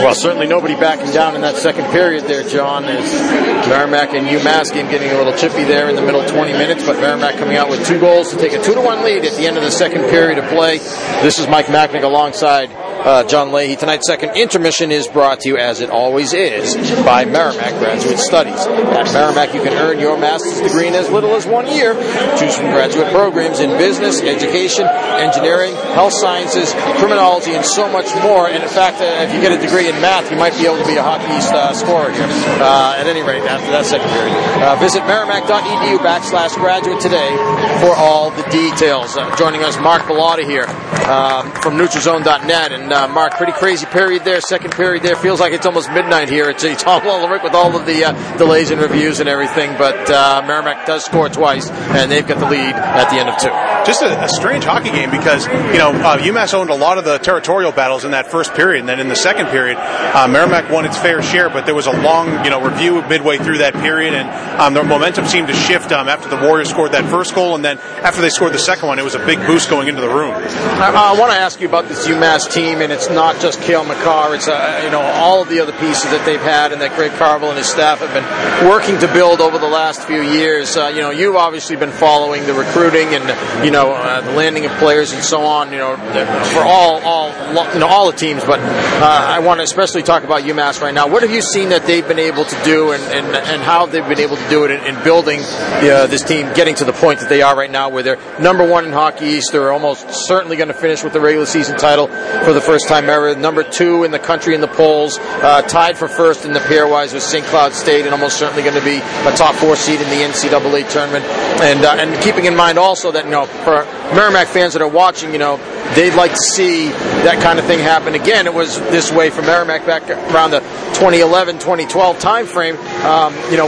Well, certainly nobody backing down in that second period there, John, as Merrimack and UMass game getting a little chippy there in the middle 20 minutes, but Merrimack coming out with two goals to take a 2 to 1 lead at the end of the second period of play. This is Mike Machnik alongside uh, John Leahy. Tonight's second intermission is brought to you, as it always is, by Merrimack Graduate Studies. At Merrimack, you can earn your master's degree in as little as one year. Choose from graduate programs in business, education, engineering, health sciences, criminology, and so much more. And in fact, uh, if you get a degree in math, you might be able to be a hockey uh, scorer here. Uh, at any rate, after that second period, uh, visit merrimack.edu backslash graduate today for all the details. Uh, joining us, Mark Bellotta here from NeutralZone.net. And uh, Mark, pretty crazy period there. Second period there feels like it's almost midnight here. It's, it's all Ulrich with all of the uh, delays and reviews and everything. But uh, Merrimack does score twice, and they've got the lead at the end of two. Just a, a strange hockey game because you know uh, UMass owned a lot of the territorial battles in that first period, and then in the second period, uh, Merrimack won its fair share. But there was a long you know review midway through that period, and um, the momentum seemed to shift um, after the Warriors scored that first goal, and then after they scored the second one, it was a big boost going into the room. I, I want to ask you about this UMass team, and it's not just Cale Makar. It's uh, you know all of the other pieces that they've had, and that Greg Carvel and his staff have been working to build over the last few years. Uh, you know, you've obviously been following the recruiting and you know uh, the landing of players and so on. You know, for all all you know all the teams, but uh, I want to especially talk about UMass right now. What have you seen that they've been able to do, and and, and how they've been able to do it in, in building uh, this team, getting to the point that they are right now, where they're number one in Hockey East. They're almost certainly going to finish with the regular season title for the first time ever. Number two in the country in the polls, uh, tied for first in the pairwise with St. Cloud State, and almost certainly going to be a top four seed in the NCAA tournament. And uh, and keeping in mind also that you know for Merrimack fans that are watching, you know they'd like to see that kind of thing happen again. It was this way for Merrimack back around the 2011-2012 timeframe. Um, you know,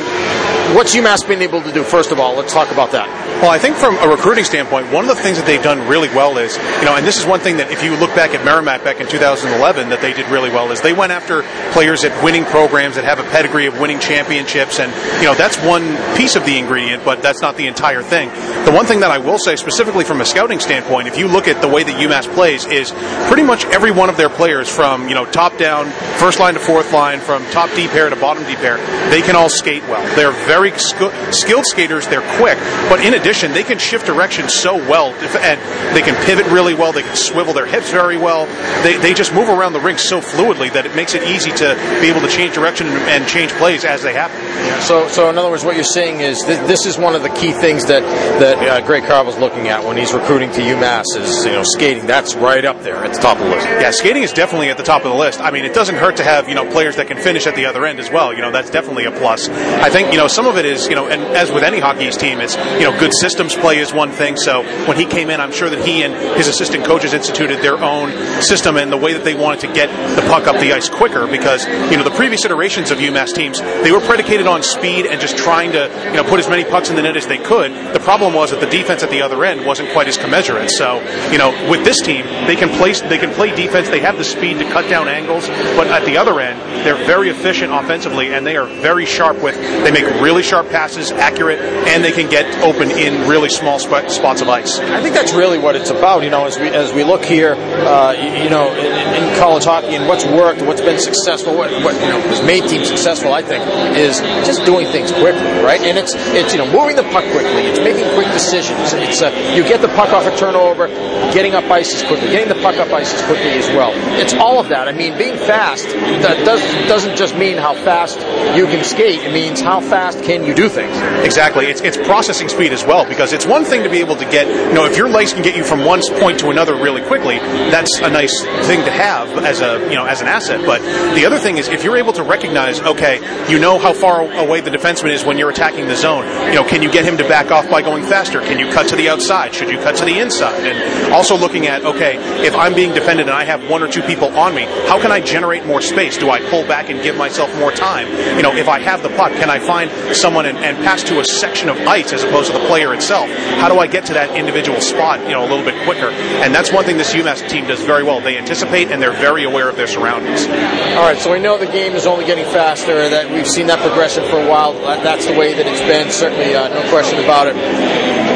what's UMass been able to do? First of all, let's talk about that. Well, I think from a recruiting standpoint, one of the things that they've done really well is, you know, and this is one thing that if you look back at Merrimack back in 2011 that they did really well is they went after players at winning programs that have a pedigree of winning championships, and you know that's one piece of the ingredient, but that's not the entire thing. The one thing that I will say specifically from a scouting standpoint, if you look at the way that UMass plays, is pretty much every one of their players from you know top down, first line to fourth line, from top D pair to bottom D pair, they can all skate well. They're very sk- skilled skaters. They're quick, but in addition, they can shift direction so well, and they can pivot really well. They can swivel their hips very well. They, they just move around the rink so fluidly that it makes it easy to be able to change direction and change plays as they happen. So, so in other words, what you're saying is th- this is one of the key things that that uh, Greg Carvel's looking at when he's recruiting to UMass is you know skating. That's right up there at the top of the list. Yeah, skating is definitely at the top of the list. I mean, it doesn't hurt to have you know players that can finish at the other end as well. You know, that's definitely a plus. I think you know some of it is you know, and as with any hockey's team, it's you know good systems play is one thing. So when he came in, I'm sure that he and his assistant coaches instituted their own system and the way that they wanted to get the puck up the ice quicker because you know the previous iterations of UMass teams they were predicated on speed and just trying to you know put as many pucks in the net as they could. The problem was that the defense at the other end wasn't quite as commensurate. So you know with this team they can play they can play defense. They have the speed to cut down angles, but at the other end they're very efficient offensively and they are very sharp with they make really sharp passes, accurate, and they can get open in really small sp- spots of ice. I think that's really what it's about. You know, as we as we look here, uh, you, know, in, in, college hockey and what's worked, what's been successful, what, what you know has made teams successful. I think is just doing things quickly, right? And it's it's you know moving the puck quickly. It's making quick decisions. It's uh, you get the puck off a turnover, getting up ice as quickly, getting puck up ice as quickly as well. It's all of that. I mean, being fast that does doesn't just mean how fast you can skate. It means how fast can you do things. Exactly. It's it's processing speed as well because it's one thing to be able to get you know if your legs can get you from one point to another really quickly, that's a nice thing to have as a you know as an asset. But the other thing is if you're able to recognize, okay, you know how far away the defenseman is when you're attacking the zone. You know, can you get him to back off by going faster? Can you cut to the outside? Should you cut to the inside? And also looking at, okay, if I'm being defended and I have one or two people on me, how can I generate more space? Do I pull back and give myself more time? You know, if I have the puck, can I find someone and, and pass to a section of ice as opposed to the player itself? How do I get to that individual spot, you know, a little bit quicker? And that's one thing this UMass team does very well. They anticipate and they're very aware of their surroundings. All right, so we know the game is only getting faster. That we've seen that progression for a while. That's the way that it's been. Certainly, uh, no question about it.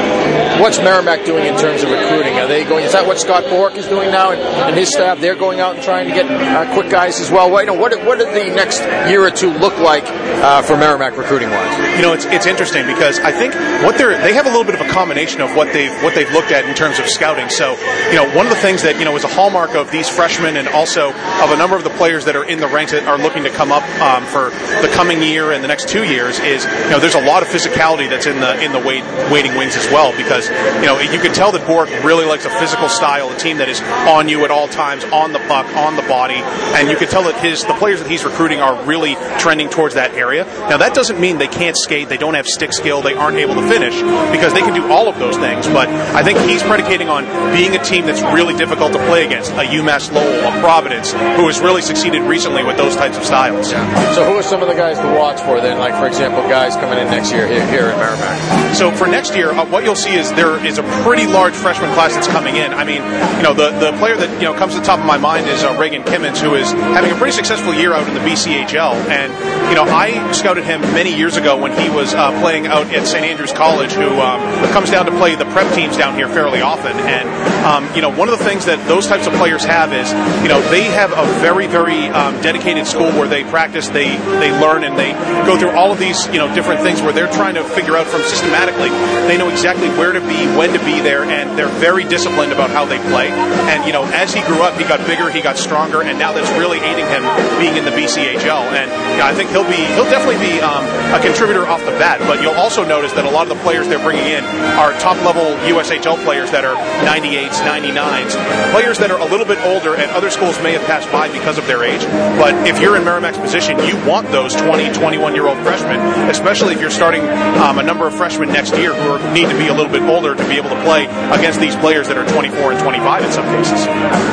What's Merrimack doing in terms of recruiting? Are they going? Is that what Scott Borek is doing now, and, and his staff? They're going out and trying to get uh, quick guys as well. What, you know, what, what did the next year or two look like uh, for Merrimack recruiting wise? You know, it's it's interesting because I think what they're they have a little bit of a combination of what they've what they've looked at in terms of scouting. So, you know, one of the things that you know is a hallmark of these freshmen and also of a number of the players that are in the ranks that are looking to come up um, for the coming year and the next two years is you know there's a lot of physicality that's in the in the weight, waiting wings as well because you know you can tell that Borek really likes a physical style, a team that is on you at all times, on the puck, on the body, and you can tell that his the players that he's recruiting are really trending towards that area. Now that doesn't mean they can't skate, they don't have stick skill, they aren't able to finish because they can do all of those things. But I think he's predicating on being a team that's really difficult to play against, a UMass Lowell, a Providence, who has really succeeded recently with those types of styles. Yeah. So who are some of the guys to watch for then? Like for example, guys coming in next year here, here at Merrimack. So for next year, uh, what you'll see is there is a pretty large freshman class that's coming in. I mean, you know, the, the player that you know comes to the top of my mind is uh, Regan Kimens, who is having a pretty successful year out in the BCHL. And you know, I scouted him many years ago when he was uh, playing out at St Andrews College, who um, comes down to play the prep teams down here fairly often. And um, you know, one of the things that those types of players have is, you know, they have a very, very um, dedicated school where they practice, they they learn, and they go through all of these, you know, different things where they're trying to figure out from systematically. They know exactly where to be, when to be there, and they're very disciplined about how they play. And you know, as he grew up, he got bigger, he got stronger, and now that's really aiding him being in the BCHL. And I think he'll be he'll definitely be um, a contributor off the bat. But you'll also notice that a lot of the players they're bringing in are top level USHL players that are 98s, 99s, players that are a little bit older, and other schools may have passed by because of their age. But if you're in Merrimack's position, you want those 20, 21 year old freshmen, especially if you're starting um, a number of freshmen next year who are, need to be a little bit older to be able to play against these players that are 24 and 25 in some cases.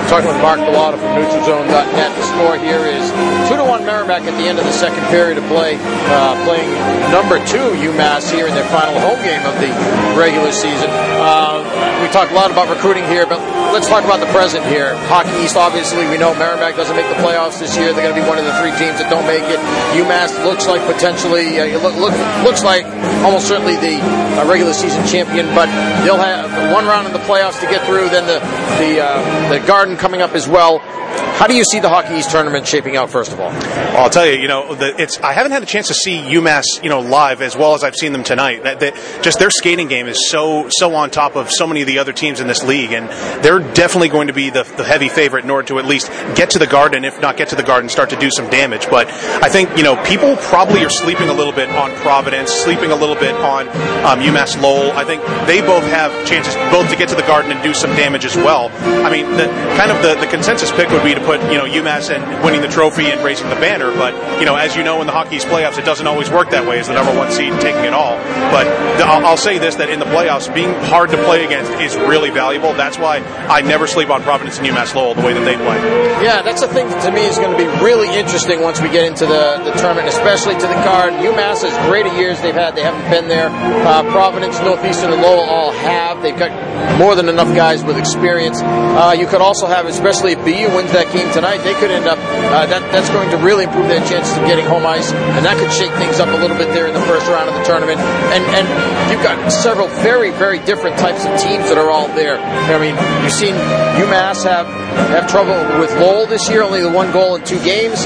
Talking with Mark Bellotta from NeutralZone.net. The score here is two to one Merrimack at the end of the second period of play, uh, playing number two UMass here in their final home game of the regular season. Uh, we talked a lot about recruiting here, but let's talk about the present here. Hockey East, obviously, we know Merrimack doesn't make the playoffs this year. They're going to be one of the three teams that don't make it. UMass looks like potentially, uh, look, look, looks like almost certainly the uh, regular season champion, but they'll have one round in the playoffs to get through. Then the the uh, the Garden coming up as well. How do you see the Hockey East tournament shaping out? First of all, well, I'll tell you, you know, the, it's I haven't had a chance to see UMass, you know, live as well as I've seen them tonight. That, that, just their skating game is so so on top of so many of the other teams in this league, and they're definitely going to be the, the heavy favorite in order to at least get to the Garden, if not get to the Garden, start to do some damage. But I think you know people probably are sleeping a little bit on Providence, sleeping a little bit on um, UMass Lowell. I think they both have chances both to get to the Garden and do some damage as well. I mean, the kind of the, the consensus pick would be to put you know UMass and winning the trophy and raising the banner. But you know, as you know, in the Hockey East playoffs, it doesn't always work that way. As the number one seed taking it all. But the, I'll, I'll say this: that in the playoffs, being hard to play against is really valuable. That's why I never sleep on Providence and UMass Lowell the way that they play. Yeah, that's the thing to me is going to be really interesting once we get into the, the tournament, especially to the card. UMass, as great years they've had, they haven't been there. Uh, Providence, Northeastern, and Lowell all have. They've got more than enough guys with experience. Uh, you could also have, especially if BU wins that game tonight, they could end up. Uh, that that's going to really improve their chances of getting home ice, and that could shake things up a little bit there in the first round of the tournament. And and you've got several very very different types of teams that are all there. I mean, you've seen UMass have have trouble with Lowell this year, only the one goal in two games.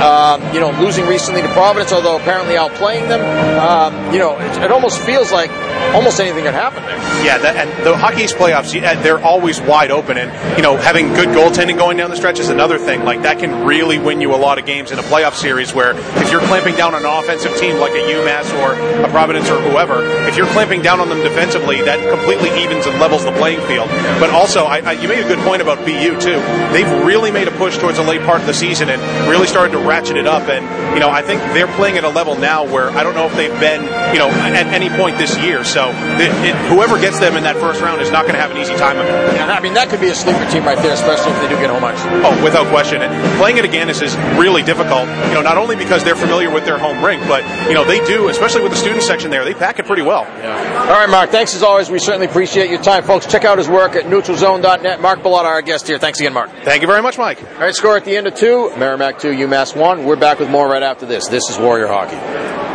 Um, you know, losing recently to Providence, although apparently outplaying them. Um, you know, it, it, almost feels like almost anything could happen there. Yeah, that, and the Hockey East playoffs, they're always wide open, and you know, having good goaltending going down the stretch is another thing. Like that can really win you a lot of games in a playoff series. Where if you're clamping down on an offensive team like a UMass or a Providence or whoever, if you're clamping down on them defensively, that completely evens and levels the playing field. But also, I, I, you made a good point about BU too. They've really made a push towards the late part of the season and really started to ratchet it up. And you know, I think they're playing at a level now where I don't know if they've been, you know, at any point this year. So it, it, whoever gets them in that first round is not going to have an easy time of it. Yeah, I mean, that could be a sleeper team right there, especially if they do get home ice. Oh, without question. And playing at Agganis is really difficult. You know, not only because they're familiar with their home rink, but you know they do, especially with the student section there, they pack it pretty well. Yeah. All right, Mark. Thanks as always. We certainly appreciate your time, folks. Check out his work at NeutralZone.net. Mark Bellotta, our guest here. Thanks again, Mark. Thank you very much, Mike. All right, score at the end of two. Merrimack two, UMass one. We're back with more right after this. This is Warrior Hockey.